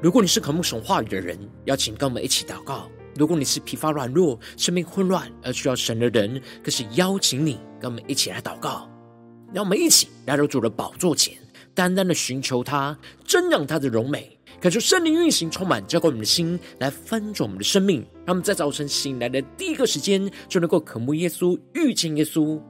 如果你是渴慕神话语的人，邀请跟我们一起祷告；如果你是疲乏软弱、生命混乱而需要神的人，更是邀请你跟我们一起来祷告。让我们一起来到主的宝座前，单单的寻求他，瞻仰他的荣美，感受圣灵运行，充满浇灌我们的心，来翻转我们的生命。让我们在早晨醒来的第一个时间，就能够渴慕耶稣、遇见耶稣。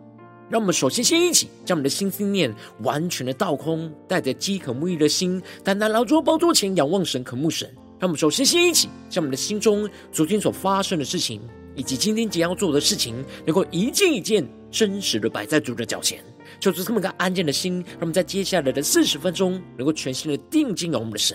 让我们首先先一起将我们的心思念完全的倒空，带着饥渴慕义的心，单单来到宝座前仰望神、渴慕神。让我们首先先一起将我们的心中昨天所发生的事情，以及今天即将要做的事情，能够一件一件真实的摆在主的脚前，求主这么个安静的心，让我们在接下来的四十分钟，能够全心的定睛于我们的神。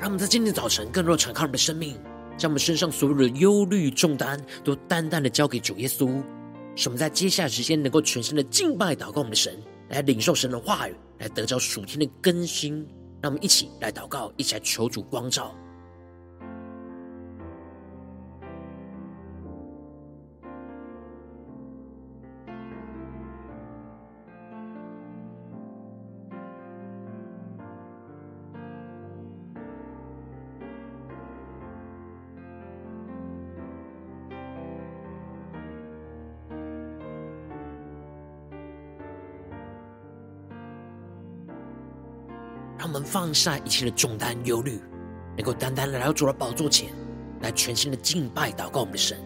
让我们在今天早晨更多敞开我们的生命，将我们身上所有的忧虑重担都淡淡的交给主耶稣，使我们在接下来时间能够全心的敬拜祷告我们的神，来领受神的话语，来得着属天的更新。让我们一起来祷告，一起来求主光照。放下一切的重担、忧虑，能够单单来到主的宝座前，来全新的敬拜、祷告我们的神。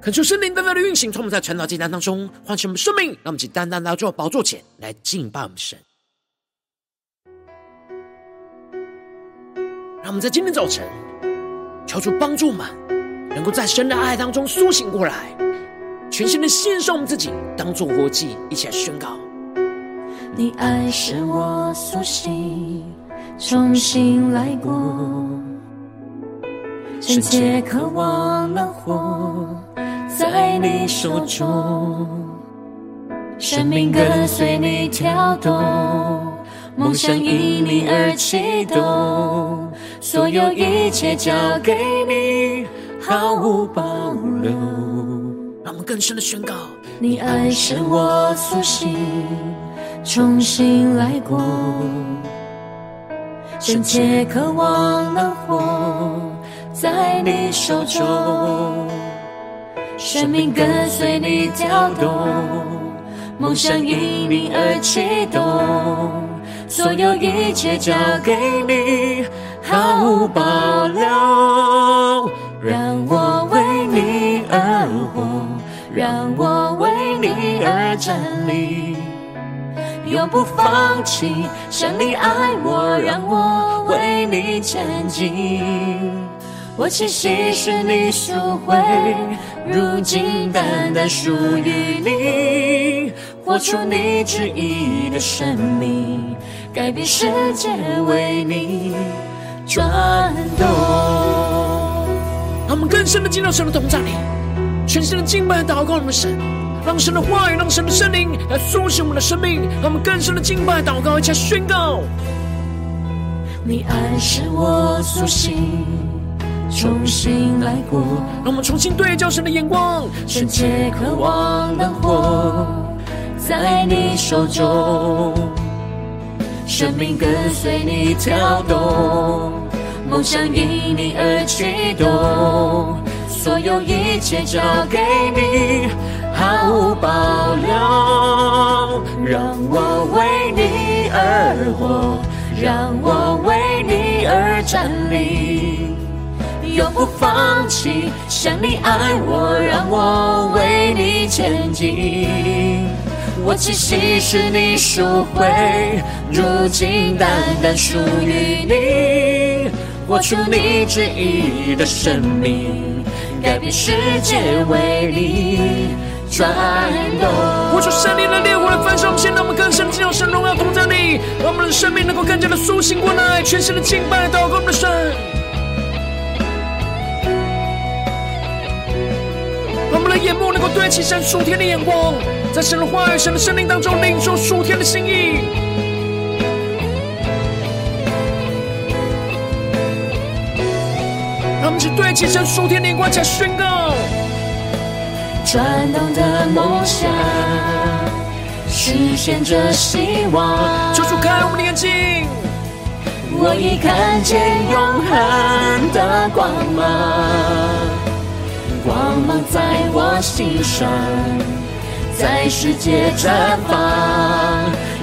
恳求圣灵单单的运行，从我们在传道祭坛当中唤醒我们生命，让我们去单单来到主的宝座前来敬拜我们神。让我们在今天早晨求主帮助我们，能够在神的爱当中苏醒过来。全心的献上我们自己，当作活祭，一起来宣告。你爱使我苏醒，重新来过，深切渴望能活在你手中，生命跟随你跳动，梦想因你而启动，所有一切交给你，毫无保留。让我们更深的宣告：你爱使我苏醒，重新来过，深切渴望能活在你手中，生命跟随你跳动，梦想因你而启动，所有一切交给你，毫无保留，让我。让我为你而站立，永不放弃。神你爱我，让我为你前进。我气息是你赎回，如今单单属于你。活出你旨意的生命，改变世界为你转动。让我们更深的进到神的同在里。全新的敬拜祷告我们的神，让神的话语，让神的圣灵来苏醒我们的生命，让我们更深的敬拜祷告，一起宣告。你爱使我苏醒，重新来过。让我们重新对焦神的眼光，深切渴望能活在你手中，生命跟随你跳动，梦想因你而启动。所有一切交给你，毫无保留。让我为你而活，让我为你而站立，永不放弃。像你爱我，让我为你前进。我气息是你赎回，如今单单属于你，活出你旨意的生命，改变世界为你转动。活出圣灵的烈火来焚烧我们，现在我们更深进入神荣耀同在里，让我们的生命能够更加的苏醒过来，全新的敬拜祷告我们的神，让我们的眼目能够对齐神属天的眼光。在神的话语、神的圣灵当中，领受属天的心意。对齐神属天的眼光，来宣告：转动的梦想，实现着希望。求主开我们的眼睛，我已看见永恒的光芒，光芒在我心上。在世界绽放，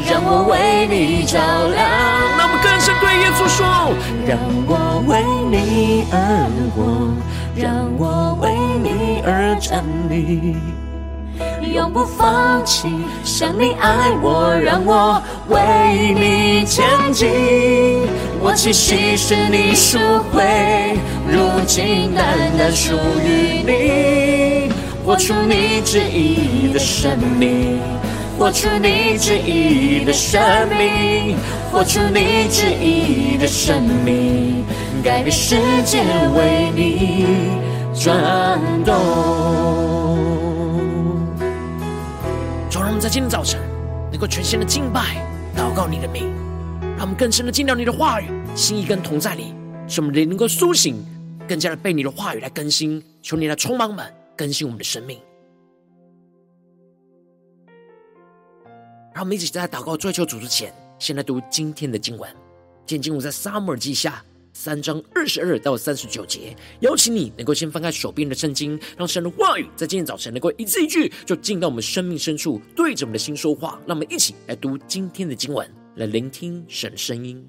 让我为你照亮。更深对耶稣说：让我为你而活，让我为你而站立，永不放弃。想你爱我，让我为你前进。我气息是你赎回，如今单单属于你。活出你旨意的生命，活出你旨意的生命，活出你旨意的生命，改变世界为你转动。主，让我们在今天早晨能够全心的敬拜、祷告你的名，让我们更深的进到你的话语、心意跟同在里，使我们灵能够苏醒，更加的被你的话语来更新。求你来充满我们。更新我们的生命，让我们一起在祷告追求主之前，先来读今天的经文。今天经文在撒母耳记下三章二十二到三十九节。邀请你能够先翻开手边的圣经，让神的话语在今天早晨能够一字一句就进到我们生命深处，对着我们的心说话。让我们一起来读今天的经文，来聆听神的声音。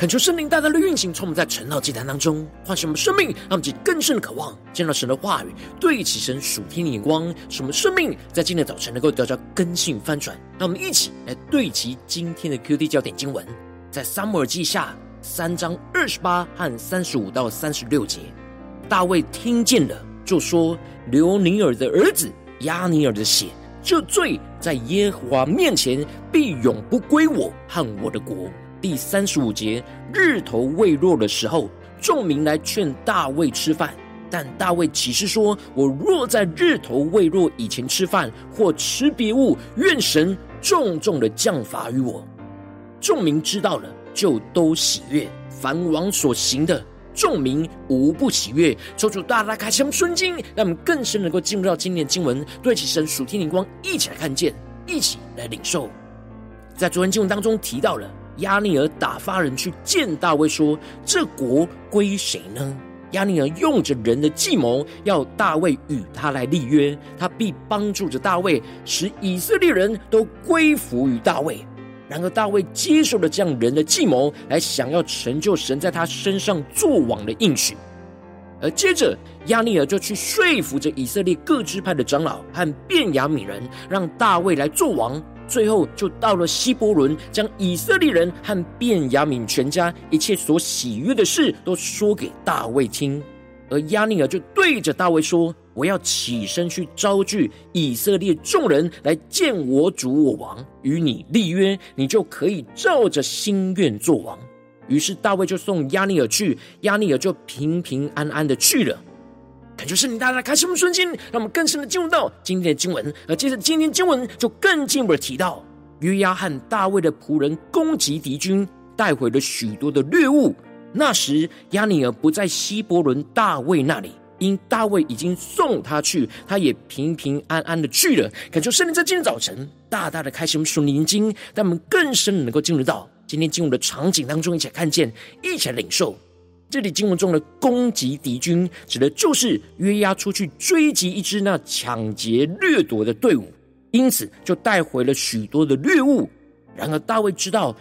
恳求圣灵大大的运行，从我们在晨祷祭坛当中唤醒我们生命，让我们更深的渴望见到神的话语，对齐神属天的眼光，使我们生命在今天早晨能够得到更新翻转。让我们一起来对齐今天的 QD 焦点经文，在撒母耳记下三章二十八和三十五到三十六节。大卫听见了，就说：“流尼尔的儿子押尼尔的血，这罪在耶和华面前必永不归我和我的国。”第三十五节，日头未落的时候，众民来劝大卫吃饭，但大卫起誓说：“我若在日头未落以前吃饭，或吃别物，愿神重重的降罚于我。”众民知道了，就都喜悦。凡王所行的，众民无不喜悦。求主大大开启我们顺经，让我们更深能够进入到今天的经文，对其神属天灵光，一起来看见，一起来领受。在昨天经文当中提到了。押尼尔打发人去见大卫，说：“这国归谁呢？”押尼尔用着人的计谋，要大卫与他来立约，他必帮助着大卫，使以色列人都归服于大卫。然而，大卫接受了这样人的计谋，来想要成就神在他身上作王的应许。而接着，押尼尔就去说服着以色列各支派的长老和便雅悯人，让大卫来做王。最后就到了希伯伦，将以色列人和便雅悯全家一切所喜悦的事都说给大卫听。而押尼珥就对着大卫说：“我要起身去招聚以色列众人来见我主我王，与你立约，你就可以照着心愿作王。”于是大卫就送押尼珥去，押尼珥就平平安安的去了。感觉圣灵大大开启我们顺心，让我们更深的进入到今天的经文。而接着今天经文就更进一步的提到，约押和大卫的仆人攻击敌军，带回了许多的掠物。那时亚尼尔不在希伯伦大卫那里，因大卫已经送他去，他也平平安安的去了。感觉圣灵在今天早晨大大的开启我们属灵眼睛，让我们更深的能够进入到今天进入的场景当中，一起来看见，一起来领受。这里经文中的攻击敌军，指的就是约押出去追击一支那抢劫掠夺的队伍，因此就带回了许多的掠物。然而大卫知道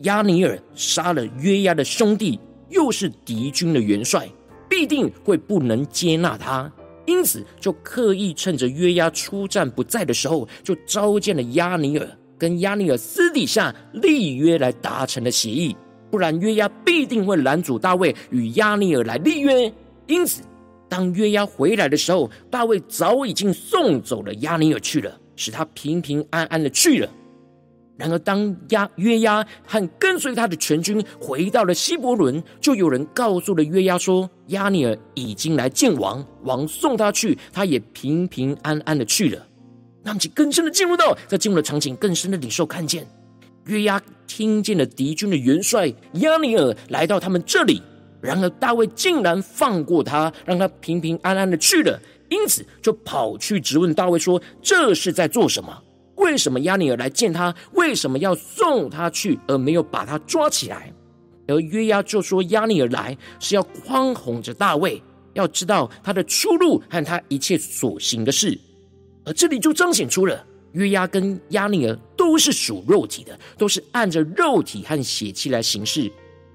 押尼尔杀了约押的兄弟，又是敌军的元帅，必定会不能接纳他，因此就刻意趁着约押出战不在的时候，就召见了押尼尔，跟押尼尔私底下立约来达成了协议。不然，约押必定会拦阻大卫与亚尼尔来立约。因此，当约押回来的时候，大卫早已经送走了亚尼尔去了，使他平平安安的去了。然而，当押约押和跟随他的全军回到了希伯伦，就有人告诉了约押说：亚尼尔已经来见王，王送他去，他也平平安安的去了。那么，就更深的进入到在进入的场景，更深的领受看见。约押听见了敌军的元帅亚尼尔来到他们这里，然而大卫竟然放过他，让他平平安安的去了。因此就跑去质问大卫说：“这是在做什么？为什么亚尼尔来见他？为什么要送他去，而没有把他抓起来？”而约押就说：“亚尼尔来是要宽宏着大卫，要知道他的出路和他一切所行的事。”而这里就彰显出了。约押跟押尼尔都是属肉体的，都是按着肉体和血气来行事。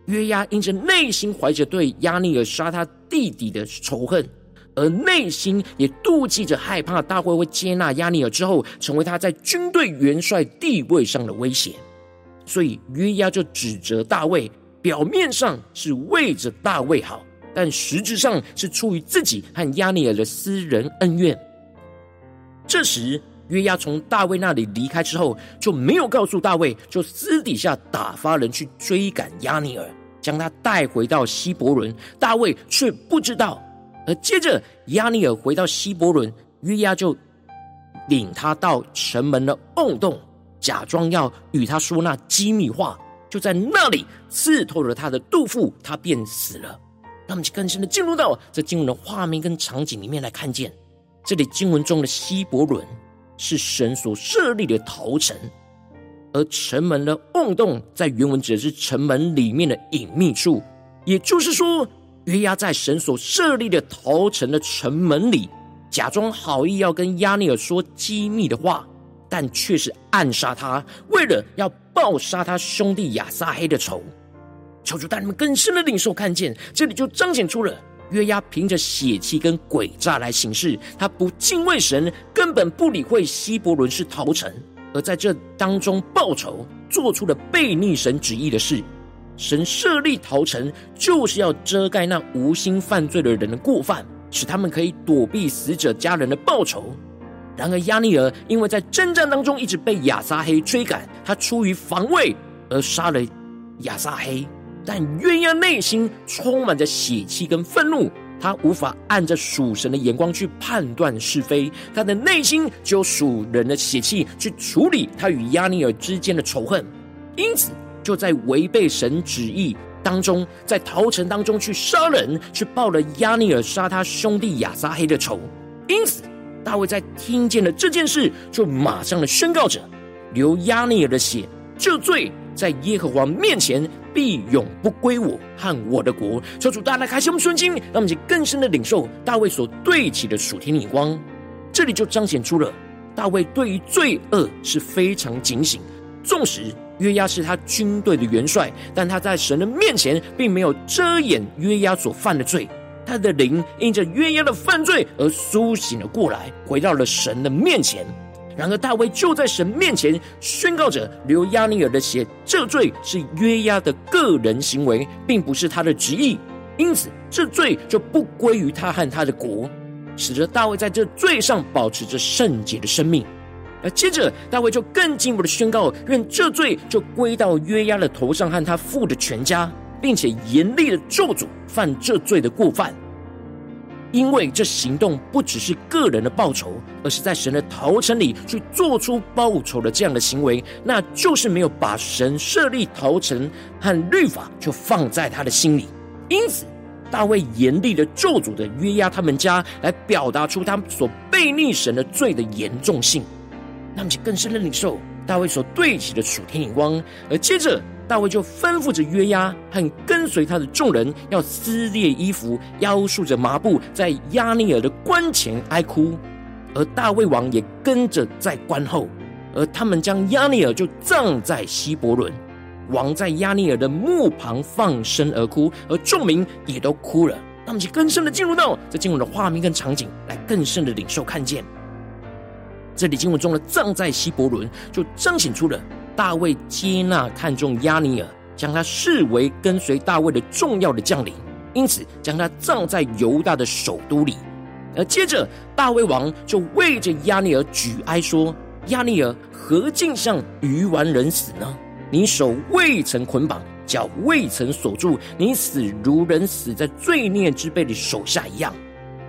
约押因着内心怀着对押尼尔杀他弟弟的仇恨，而内心也妒忌着，害怕大卫会接纳押尼尔之后，成为他在军队元帅地位上的威胁。所以约押就指责大卫，表面上是为着大卫好，但实质上是出于自己和押尼尔的私人恩怨。这时。约押从大卫那里离开之后，就没有告诉大卫，就私底下打发人去追赶亚尼尔，将他带回到希伯伦。大卫却不知道。而接着，押尼尔回到希伯伦，约押就领他到城门的瓮洞，假装要与他说那机密话，就在那里刺透了他的肚腹，他便死了。让我们更深的进入到这经文的画面跟场景里面来看见，这里经文中的希伯伦。是神所设立的逃城，而城门的瓮洞在原文指的是城门里面的隐秘处，也就是说，约押在神所设立的逃城的城门里，假装好意要跟亚尼尔说机密的话，但却是暗杀他，为了要报杀他兄弟亚撒黑的仇。求主带你们更深的领受看见，这里就彰显出了约押凭着血气跟诡诈来行事，他不敬畏神，根本不理会希伯伦是逃城，而在这当中报仇，做出了悖逆神旨意的事。神设立逃城，就是要遮盖那无心犯罪的人的过犯，使他们可以躲避死者家人的报仇。然而亚尼尔因为在征战当中一直被亚撒黑追赶，他出于防卫而杀了亚撒黑。但约押内心充满着血气跟愤怒，他无法按着属神的眼光去判断是非，他的内心只有属人的血气去处理他与亚尼尔之间的仇恨，因此就在违背神旨意当中，在逃城当中去杀人，去报了亚尼尔杀他兄弟亚撒黑的仇。因此，大卫在听见了这件事，就马上的宣告着：流亚尼尔的血，这罪。在耶和华面前必永不归我和我的国。求主大大开启我们的心，让我们更深的领受大卫所对齐的属天眼光。这里就彰显出了大卫对于罪恶是非常警醒。纵使约押是他军队的元帅，但他在神的面前并没有遮掩约押所犯的罪。他的灵因着约押的犯罪而苏醒了过来，回到了神的面前。然而，大卫就在神面前宣告着：流亚尼尔的血，这罪是约押的个人行为，并不是他的旨意。因此，这罪就不归于他和他的国，使得大卫在这罪上保持着圣洁的生命。而接着，大卫就更进一步的宣告：愿这罪就归到约押的头上和他父的全家，并且严厉的咒诅犯这罪的过犯。因为这行动不只是个人的报仇，而是在神的逃城里去做出报仇的这样的行为，那就是没有把神设立逃城和律法就放在他的心里。因此，大卫严厉的咒诅的约押他们家，来表达出他们所背逆神的罪的严重性。那么，就更深的领受大卫所对齐的属天眼光，而接着。大卫就吩咐着约押和跟随他的众人，要撕裂衣服，腰束着麻布，在亚尼尔的棺前哀哭。而大卫王也跟着在棺后，而他们将亚尼尔就葬在希伯伦。王在亚尼尔的墓旁放声而哭，而众民也都哭了。那么就更深的进入到这进入的画面跟场景，来更深的领受看见。这里经文中的葬在希伯伦，就彰显出了。大卫接纳看重亚尼尔，将他视为跟随大卫的重要的将领，因此将他葬在犹大的首都里。而接着，大卫王就为着亚尼尔举哀说：“亚尼尔何竟像愚顽人死呢？你手未曾捆绑，脚未曾锁住，你死如人死在罪孽之辈的手下一样。”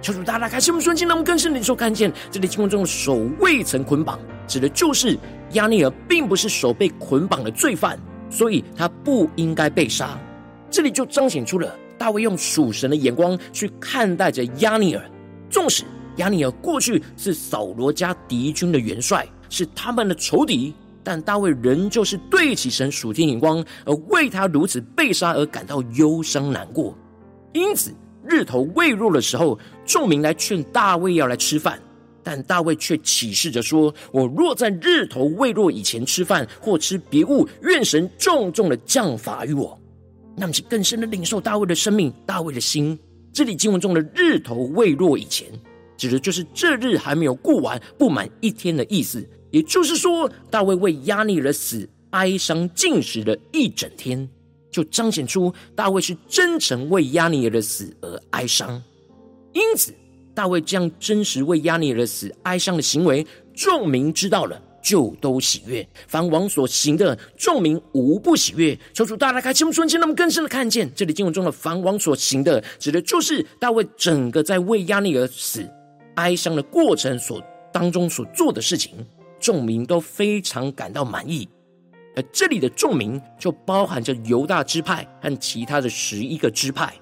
求主大大开启我们的心，让我们更深的领受看见这里经文中的手未曾捆绑，指的就是。亚尼尔并不是手被捆绑的罪犯，所以他不应该被杀。这里就彰显出了大卫用属神的眼光去看待着亚尼尔。纵使亚尼尔过去是扫罗家敌军的元帅，是他们的仇敌，但大卫仍旧是对起神属天眼光，而为他如此被杀而感到忧伤难过。因此，日头未落的时候，众民来劝大卫要来吃饭。但大卫却起誓着说：“我若在日头未落以前吃饭或吃别物，愿神重重的降罚于我。”那么，是更深的领受大卫的生命、大卫的心。这里经文中的“日头未落以前”，指的就是这日还没有过完，不满一天的意思。也就是说，大卫为押尼珥死哀伤禁食了一整天，就彰显出大卫是真诚为押尼珥的死而哀伤。因此。大卫将真实为押尼珥的死哀伤的行为，众民知道了，就都喜悦。凡王所行的，众民无不喜悦。求主大大开启我们瞬间，让我们更深的看见这里经文中的凡王所行的，指的就是大卫整个在为押尼珥死哀伤的过程所当中所做的事情，众民都非常感到满意。而这里的众民就包含着犹大支派和其他的十一个支派。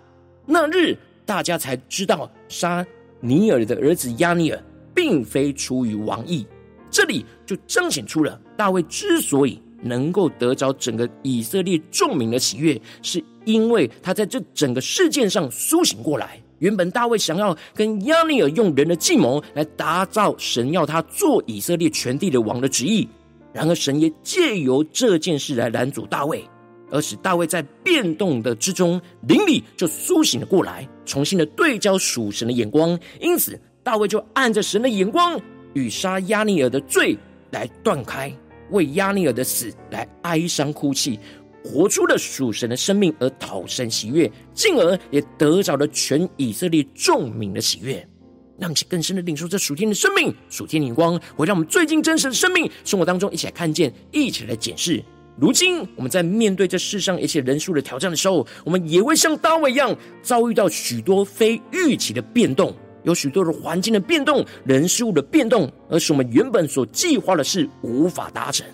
那日大家才知道杀。尼尔的儿子亚尼尔，并非出于王意，这里就彰显出了大卫之所以能够得着整个以色列众民的喜悦，是因为他在这整个事件上苏醒过来。原本大卫想要跟亚尼尔用人的计谋来打造神要他做以色列全地的王的旨意，然而神也借由这件事来拦阻大卫。而使大卫在变动的之中，灵里就苏醒了过来，重新的对焦属神的眼光。因此，大卫就按着神的眼光，与杀亚尼尔的罪来断开，为亚尼尔的死来哀伤哭泣，活出了属神的生命而讨神喜悦，进而也得着了全以色列众民的喜悦。让我们更深的领受这属天的生命、属天的眼光，会让我们最近真实的生命生活当中一起来看见，一起来检视。如今我们在面对这世上一切人数的挑战的时候，我们也会像大卫一样遭遇到许多非预期的变动，有许多的环境的变动、人事物的变动，而使我们原本所计划的事无法达成。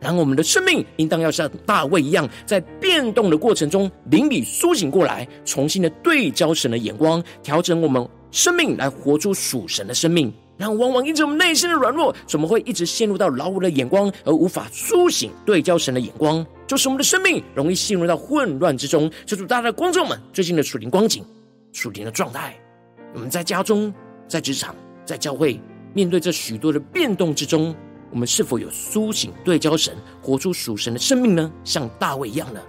然后我们的生命应当要像大卫一样，在变动的过程中灵里苏醒过来，重新的对焦神的眼光，调整我们生命来活出属神的生命。然后，往往因着我们内心的软弱，怎么会一直陷入到老我的眼光，而无法苏醒对焦神的眼光，就是我们的生命容易陷入到混乱之中。求主大家的观众们，最近的属灵光景、属灵的状态，我们在家中、在职场、在教会，面对这许多的变动之中，我们是否有苏醒对焦神，活出属神的生命呢？像大卫一样呢？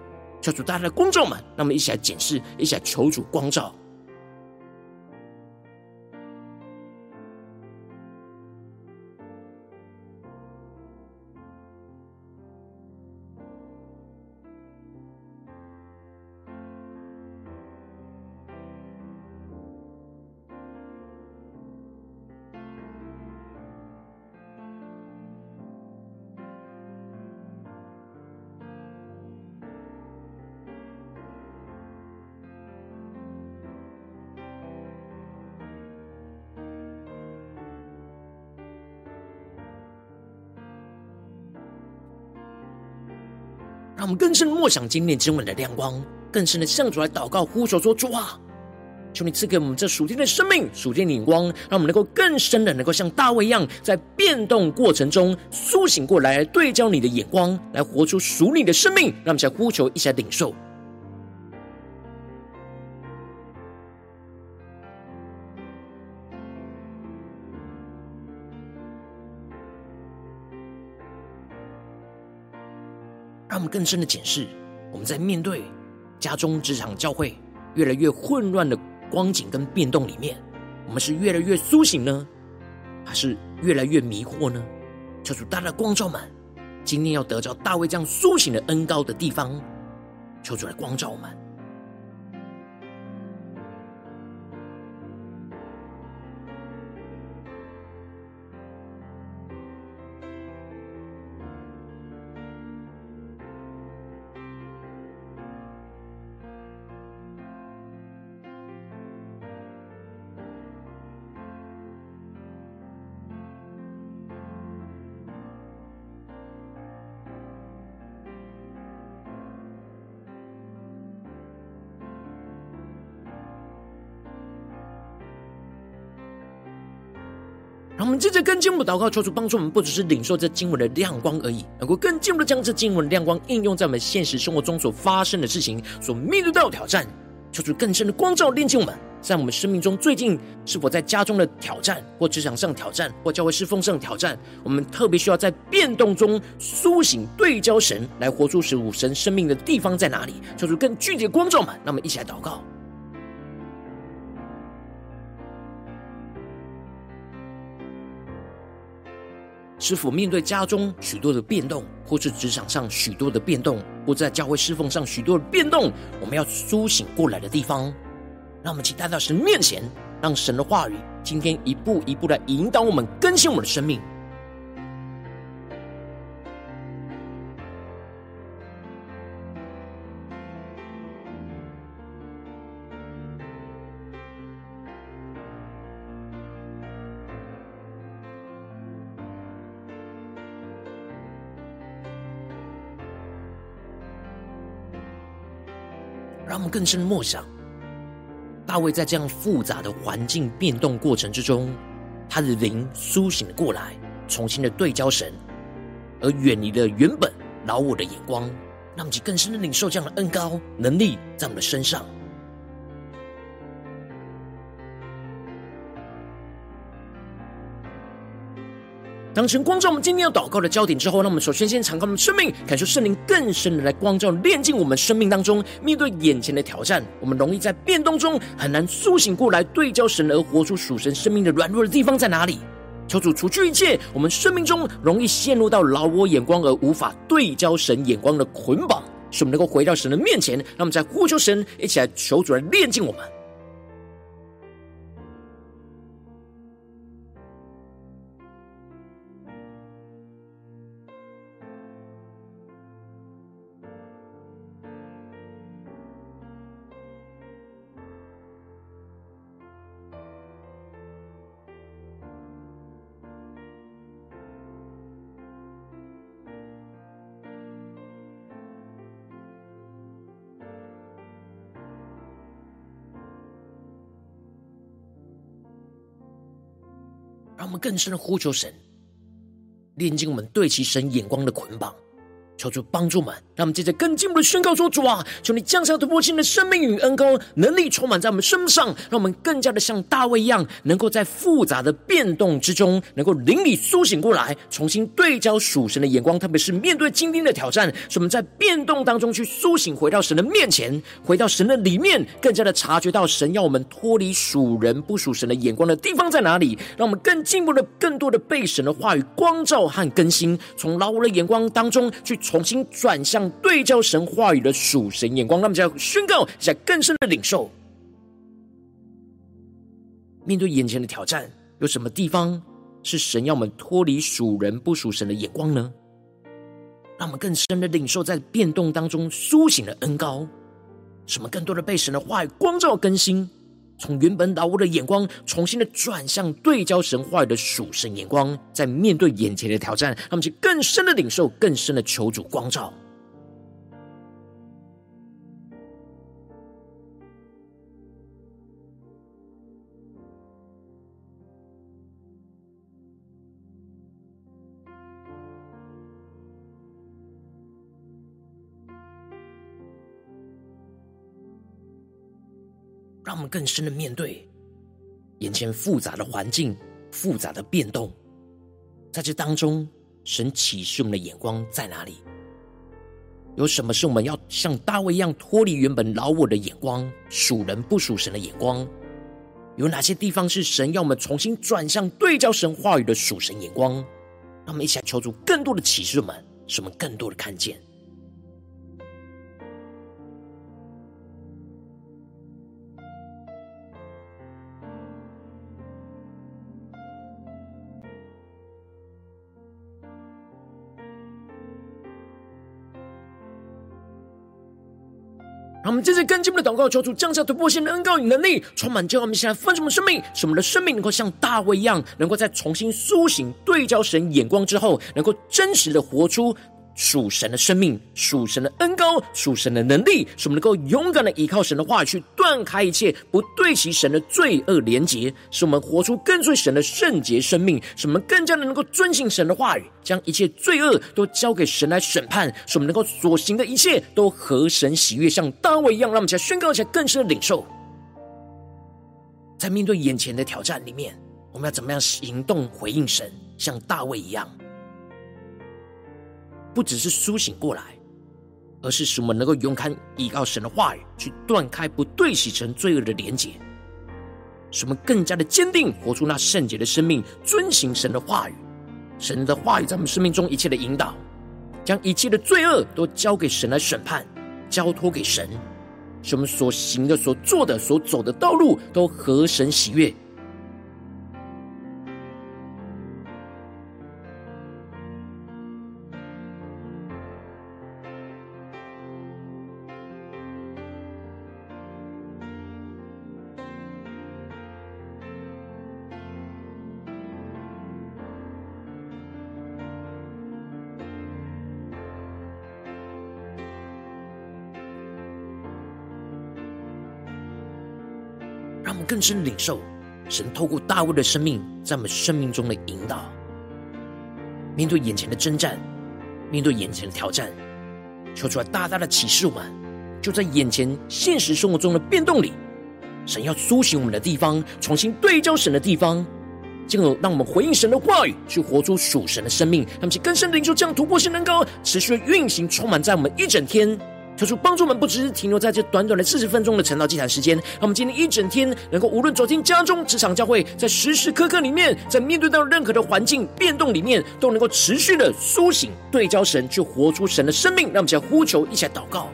求主大家的观众们，那么一起来检视，一起来求主光照。更深默想今天经文的亮光，更深的向主来祷告呼求说：“主啊，求你赐给我们这属天的生命、属天的眼光，让我们能够更深的能够像大卫一样，在变动过程中苏醒过来，对焦你的眼光，来活出属你的生命。让我们在呼求，一起来领受。”更深的检视，我们在面对家中、职场、教会越来越混乱的光景跟变动里面，我们是越来越苏醒呢，还是越来越迷惑呢？求主大大光照们，今天要得着大卫这样苏醒的恩高的地方，求主来光照我们。进一步祷告，求主帮助我们，不只是领受这经文的亮光而已，能够更进一步的将这经文的亮光应用在我们现实生活中所发生的事情、所面对到的挑战。求主更深的光照炼净我们，在我们生命中最近是否在家中的挑战，或职场上挑战，或教会侍奉上挑战，我们特别需要在变动中苏醒对焦神，来活出属神生命的地方在哪里？求主更具体的光照我们，那么一起来祷告。是否面对家中许多的变动，或是职场上许多的变动，或在教会侍奉上许多的变动，我们要苏醒过来的地方，让我们期待到神面前，让神的话语今天一步一步的引导我们，更新我们的生命。更深默想，大卫在这样复杂的环境变动过程之中，他的灵苏醒了过来，重新的对焦神，而远离了原本老我的眼光，让其更深的领受这样的恩高能力在我们的身上。当神光照我们今天要祷告的焦点之后，让我们首先先敞开我们生命，感受圣灵更深的来光照、炼净我们生命当中。面对眼前的挑战，我们容易在变动中很难苏醒过来，对焦神而活出属神生命的软弱的地方在哪里？求主除去一切我们生命中容易陷入到老我眼光而无法对焦神眼光的捆绑，使我们能够回到神的面前。让我们在呼求神，一起来求主来炼净我们。更深的呼求神，炼净我们对其神眼光的捆绑。求主帮助们，让我们接着更进一步的宣告说：“主啊，求你降下突破性的生命与恩膏，能力充满在我们身上，让我们更加的像大卫一样，能够在复杂的变动之中，能够灵里苏醒过来，重新对焦属神的眼光。特别是面对今天的挑战，使我们在变动当中去苏醒，回到神的面前，回到神的里面，更加的察觉到神要我们脱离属人不属神的眼光的地方在哪里。让我们更进一步的、更多的被神的话语光照和更新，从老我的眼光当中去。”重新转向对焦神话语的属神眼光，那么就要宣告，在更深的领受。面对眼前的挑战，有什么地方是神要我们脱离属人不属神的眼光呢？让我们更深的领受，在变动当中苏醒的恩膏，什么更多的被神的话语光照更新。从原本老我的眼光，重新的转向对焦神话语的属神眼光，在面对眼前的挑战，他们去更深的领受，更深的求主光照。让我们更深的面对眼前复杂的环境、复杂的变动，在这当中，神启示我们的眼光在哪里？有什么是我们要像大卫一样脱离原本老我的眼光、属人不属神的眼光？有哪些地方是神要我们重新转向对焦神话语的属神眼光？让我们一起来求主更多的启示我们，使我们更多的看见。我们接着更进一步的祷告，求主降下突破性的恩膏与能力，充满教我们现在分什么生命，使我们的生命能够像大卫一样，能够在重新苏醒、对焦神眼光之后，能够真实的活出。属神的生命，属神的恩膏，属神的能力，使我们能够勇敢的依靠神的话语去断开一切不对齐神的罪恶连结，使我们活出跟随神的圣洁生命，使我们更加的能够遵行神的话语，将一切罪恶都交给神来审判，使我们能够所行的一切都合神喜悦，像大卫一样，让我们再宣告一下更深的领受。在面对眼前的挑战里面，我们要怎么样行动回应神，像大卫一样？不只是苏醒过来，而是使我们能够勇敢依靠神的话语，去断开不对齐神罪恶的连结，使我们更加的坚定，活出那圣洁的生命，遵行神的话语。神的话语在我们生命中一切的引导，将一切的罪恶都交给神来审判，交托给神，使我们所行的、所做的、所走的道路都合神喜悦。深领受神透过大卫的生命，在我们生命中的引导。面对眼前的征战，面对眼前的挑战，求出来大大的启示我们，就在眼前现实生活中的变动里，神要苏醒我们的地方，重新对焦神的地方，进而让我们回应神的话语，去活出属神的生命。让我们去更深的领受这样突破性能够持续的运行，充满在我们一整天。求主帮助我们，不只是停留在这短短的四十分钟的晨祷祭坛时间，让我们今天一整天能够无论走进家中、职场、教会，在时时刻刻里面，在面对到任何的环境变动里面，都能够持续的苏醒、对焦神，去活出神的生命。让我们一起来呼求，一起来祷告。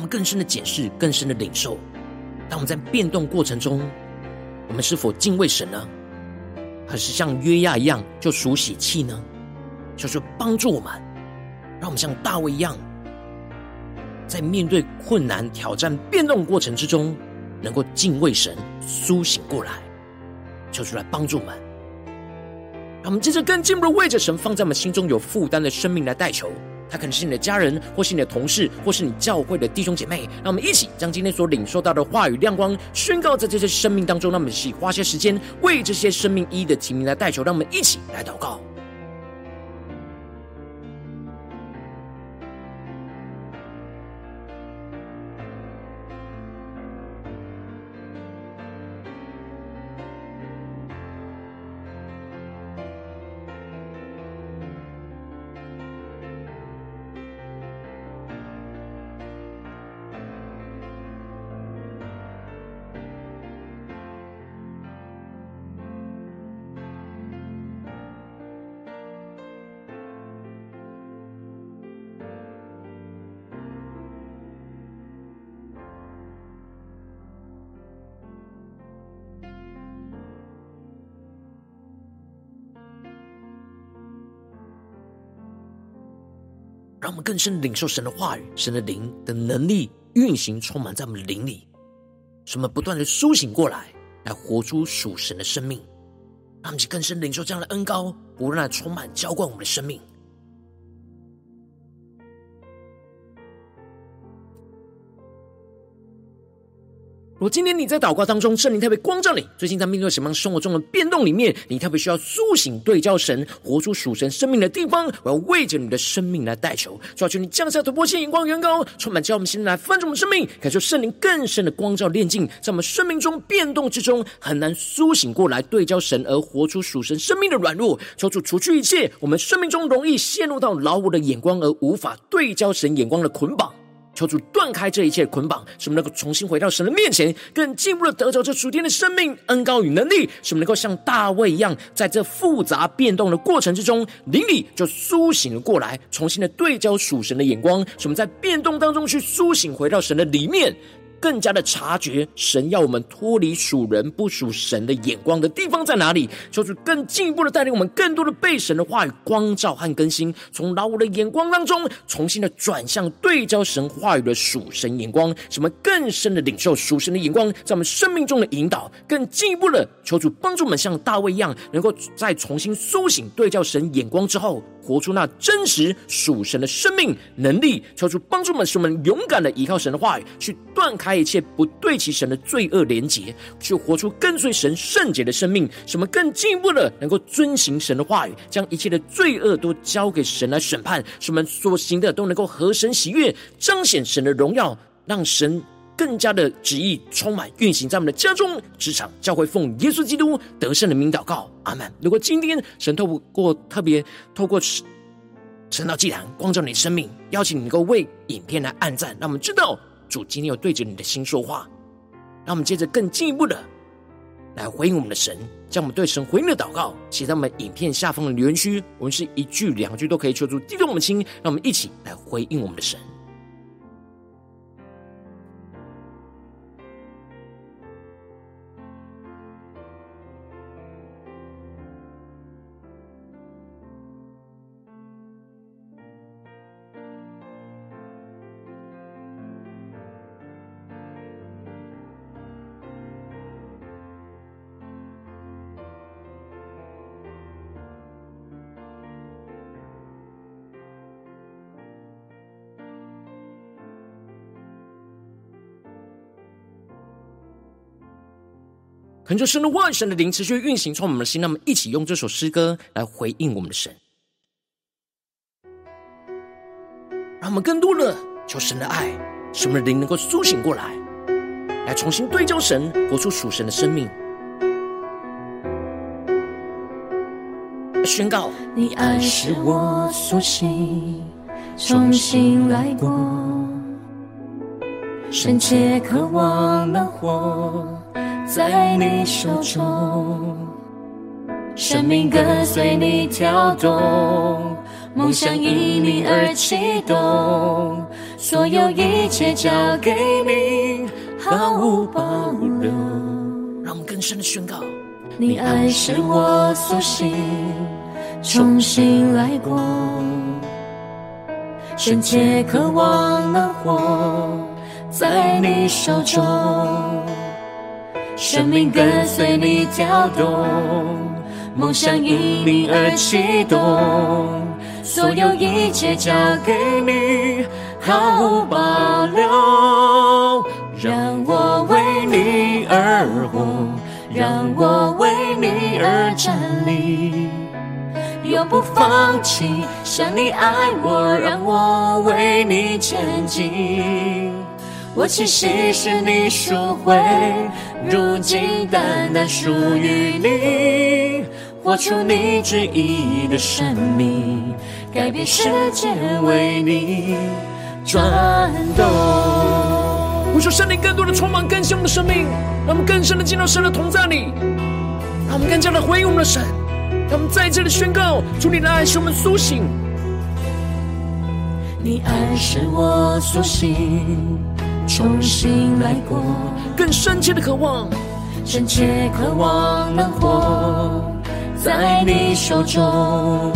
我们更深的检视，更深的领受。当我们在变动过程中，我们是否敬畏神呢？还是像约亚一样就数喜气呢？就是帮助我们，让我们像大卫一样，在面对困难、挑战、变动过程之中，能够敬畏神，苏醒过来，求主来帮助我们。让我们接着更进一步的为着神放在我们心中有负担的生命来代求。他可能是你的家人，或是你的同事，或是你教会的弟兄姐妹。让我们一起将今天所领受到的话语亮光宣告在这些生命当中。让我们一起花些时间为这些生命一一的提名来代求。让我们一起来祷告。让我们更深领受神的话语，神的灵的能力运行，充满在我们灵里，什么不断的苏醒过来，来活出属神的生命。让我们更深领受这样的恩膏，不断的充满浇灌我们的生命。如果今天你在祷告当中，圣灵特别光照你，最近在面对什么生活中的变动里面，你特别需要苏醒、对焦神、活出属神生命的地方，我要为着你的生命来代求，抓住你降下突破性眼光、远高，充满叫我们心来翻转我们生命，感受圣灵更深的光照、炼净，在我们生命中变动之中很难苏醒过来对焦神而活出属神生命的软弱，求主除去一切我们生命中容易陷入到老我的眼光而无法对焦神眼光的捆绑。求主断开这一切捆绑，使我们能够重新回到神的面前，更进一步的得着这属天的生命恩高与能力，使我们能够像大卫一样，在这复杂变动的过程之中，灵里就苏醒了过来，重新的对焦属神的眼光，使我们在变动当中去苏醒，回到神的里面。更加的察觉神要我们脱离属人不属神的眼光的地方在哪里？求主更进一步的带领我们，更多的被神的话语光照和更新，从老我的眼光当中，重新的转向对焦神话语的属神眼光，什么更深的领受属神的眼光在我们生命中的引导。更进一步的求主帮助我们，像大卫一样，能够再重新苏醒对焦神眼光之后，活出那真实属神的生命能力。求主帮助我们，使我们勇敢的依靠神的话语，去断开。一切不对齐神的罪恶连结，去活出跟随神圣洁的生命。什么更进一步的，能够遵行神的话语，将一切的罪恶都交给神来审判。什么所行的都能够合神喜悦，彰显神的荣耀，让神更加的旨意充满运行在我们的家中、职场、教会，奉耶稣基督得胜的名祷告，阿门。如果今天神透过特别透过神道祭坛光照你的生命，邀请你能够为影片来按赞，让我们知道。主今天有对着你的心说话，让我们接着更进一步的来回应我们的神，将我们对神回应的祷告写在我们影片下方的留言区，我们是一句两句都可以求助，激动我们的心，让我们一起来回应我们的神。恳求神的话语、神的灵持续运行，从我们的心，那么一起用这首诗歌来回应我们的神，让我们更多的求神的爱，使我们的灵能够苏醒过来，来重新对焦神，活出属神的生命。宣告：你爱是我苏醒，重新来过，深切渴望能活在你手中，生命跟随你跳动，梦想因你而启动，所有一切交给你，毫无保留。让我们更深的宣告：你爱是我苏醒，重新来过，深切渴望能活在你手中。生命跟随你跳动，梦想因你而启动，所有一切交给你，毫无保留。让我为你而活，让我为你而站立，永不放弃。像你爱我，让我为你前进。我栖息是你赎回，如今单单属于你，活出你旨意的生命，改变世界为你转动。呼求圣灵更多的充满更新我们的生命，让我们更深的进入神的同在里，让我们更加的回应我们的神，让我们在这里宣告：主你的爱使我们苏醒，你爱使我苏醒。重新来过，更深切的渴望，深切渴望能活在你手中，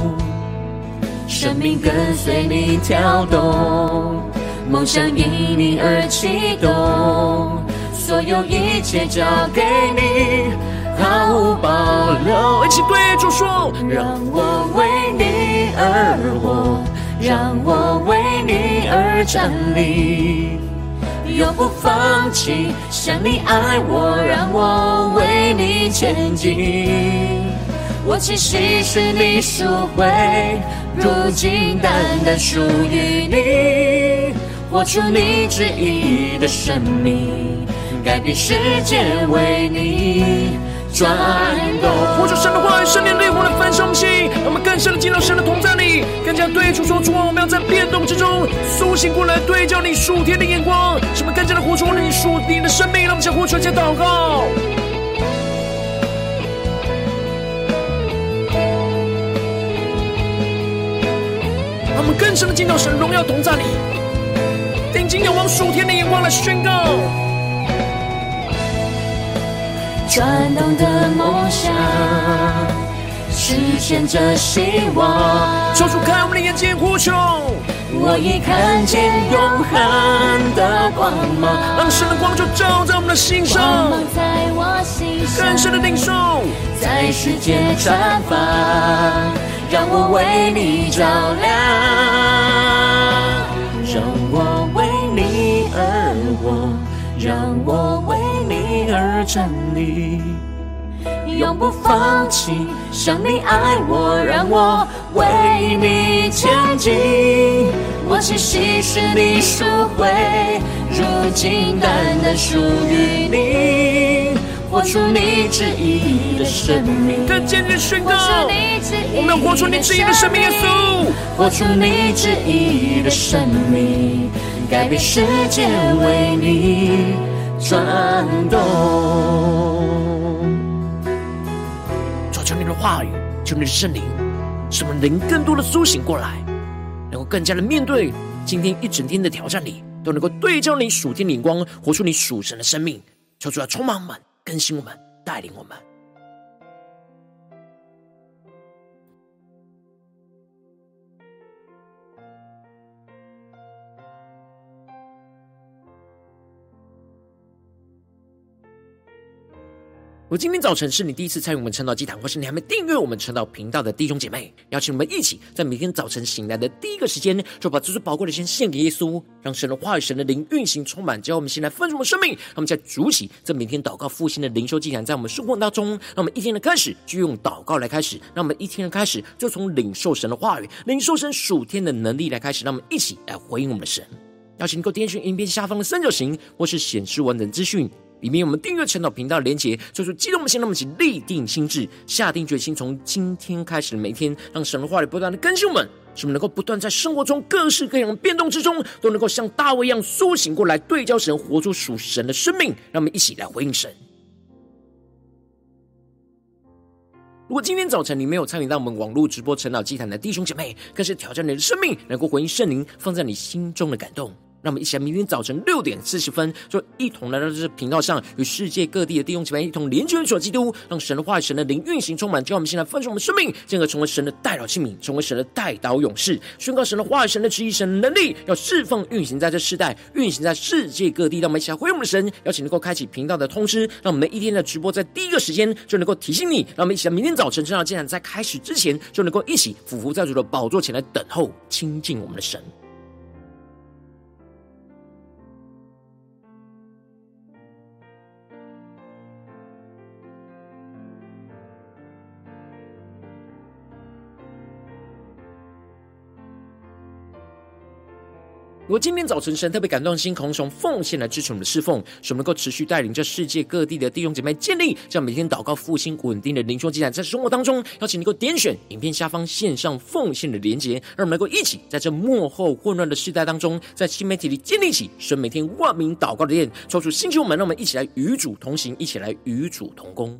生命跟随你跳动，梦想因你而启动，所有一切交给你，毫无保留。一起对主说，让我为你而活，让我为你而站立。永不放弃，想你爱我，让我为你前进。我栖息是你赎回，如今单单属于你，活出你旨意的生命，改变世界为你转动。活出神的话语，圣灵烈火的焚烧心，让我们更深的进入神的同在里，更加对主说出话。我们要在变动之中苏醒过来，对焦你属天的眼光，什么更加的活出你属天的生命。让我们先活出一些祷告，让我们更深的进到神荣耀同在里，定睛仰望属天的眼光来宣告。转动的梦想，实现着希望。抽出开我们的眼睛，呼求。我已看见永恒的光芒，让神的光就照在我们的心上。光芒在我心上，更深的领受，在世界绽放，让我为你照亮，站立，永不放弃。像你爱我，让我为你前进。我气息是你赎回，如今单单属于你，活出你旨意的生命。更坚定宣告，我们要活出你旨意的生命，耶稣，活出你旨意的生命，改变世界为你。转动，求求你的话语，求你的圣灵，使我们灵更多的苏醒过来，能够更加的面对今天一整天的挑战里，都能够对照你属天的眼光，活出你属神的生命。求主要充满我们，更新我们，带领我们。如果今天早晨是你第一次参与我们晨祷祭坛，或是你还没订阅我们晨祷频道的弟兄姐妹，邀请我们一起在每天早晨醒来的第一个时间，就把这最宝贵的先献给耶稣，让神的话语、神的灵运行充满，只要我们先来分盛我们生命。让我们在主起这每天祷告复兴的灵修祭坛，在我们生活当中，让我们一天的开始就用祷告来开始，让我们一天的开始就从领受神的话语、领受神属天的能力来开始，让我们一起来回应我们的神。邀请你能够点选影片下方的三角形，或是显示完整资讯。里面我们订阅晨祷频道的连结，做出激动的心，让我们一起立定心志，下定决心，从今天开始的每天，让神的话语不断的更新我们，使我们能够不断在生活中各式各样的变动之中，都能够像大卫一样苏醒过来，对焦神，活出属神的生命。让我们一起来回应神。如果今天早晨你没有参与到我们网络直播晨祷祭坛的弟兄姐妹，更是挑战你的生命，能够回应圣灵放在你心中的感动。让我们一起来，明天早晨六点四十分，就一同来到这频道上，与世界各地的弟兄姐妹一同连接、主基督，让神的话语、神的灵运行充满。叫我们现在分盛我们的生命，进而成为神的代祷器皿，成为神的代祷勇士，宣告神的话语、神的旨意、神的能力，要释放运行在这世代，运行在世界各地。让我们一起来回应我们的神，邀请能够开启频道的通知，让我们每一天的直播在第一个时间就能够提醒你。让我们一起来，明天早晨正好竟然在开始之前，就能够一起俯伏在主的宝座前来等候亲近我们的神。如果今天早晨神特别感动心，渴望从奉献来支持我们的侍奉，使我们能够持续带领着世界各地的弟兄姐妹建立这样每天祷告复兴稳定的灵修祭坛，在生活当中，邀请你能够点选影片下方线上奉献的连结，让我们能够一起在这幕后混乱的世代当中，在新媒体里建立起神每天万名祷告的殿，抽出星球们，让我们一起来与主同行，一起来与主同工。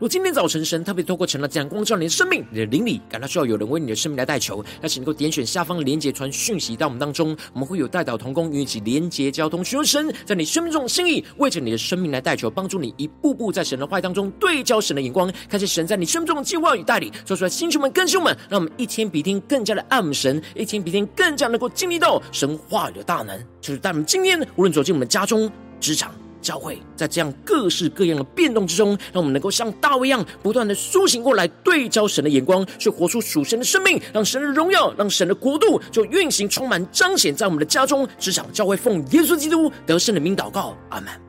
如今天早晨神特别透过成了这样光照你的生命，你的灵里感到需要有人为你的生命来代求，邀请能够点选下方连结传讯息到我们当中，我们会有代祷同工与你一起连结交通，寻求神在你生命中的心意，为着你的生命来代求，帮助你一步步在神的话当中对焦神的眼光，看见神在你生命中的计划与带领，说出来，星球们、更新们，让我们一天比一天更加的爱神，一天比一天更加能够经历到神话语的大能，就是带我们今天无论走进我们家中、职场。教会在这样各式各样的变动之中，让我们能够像大卫一样，不断的苏醒过来，对焦神的眼光，去活出属神的生命，让神的荣耀，让神的国度就运行充满彰显在我们的家中、职场、教会，奉耶稣基督得胜的名祷告，阿门。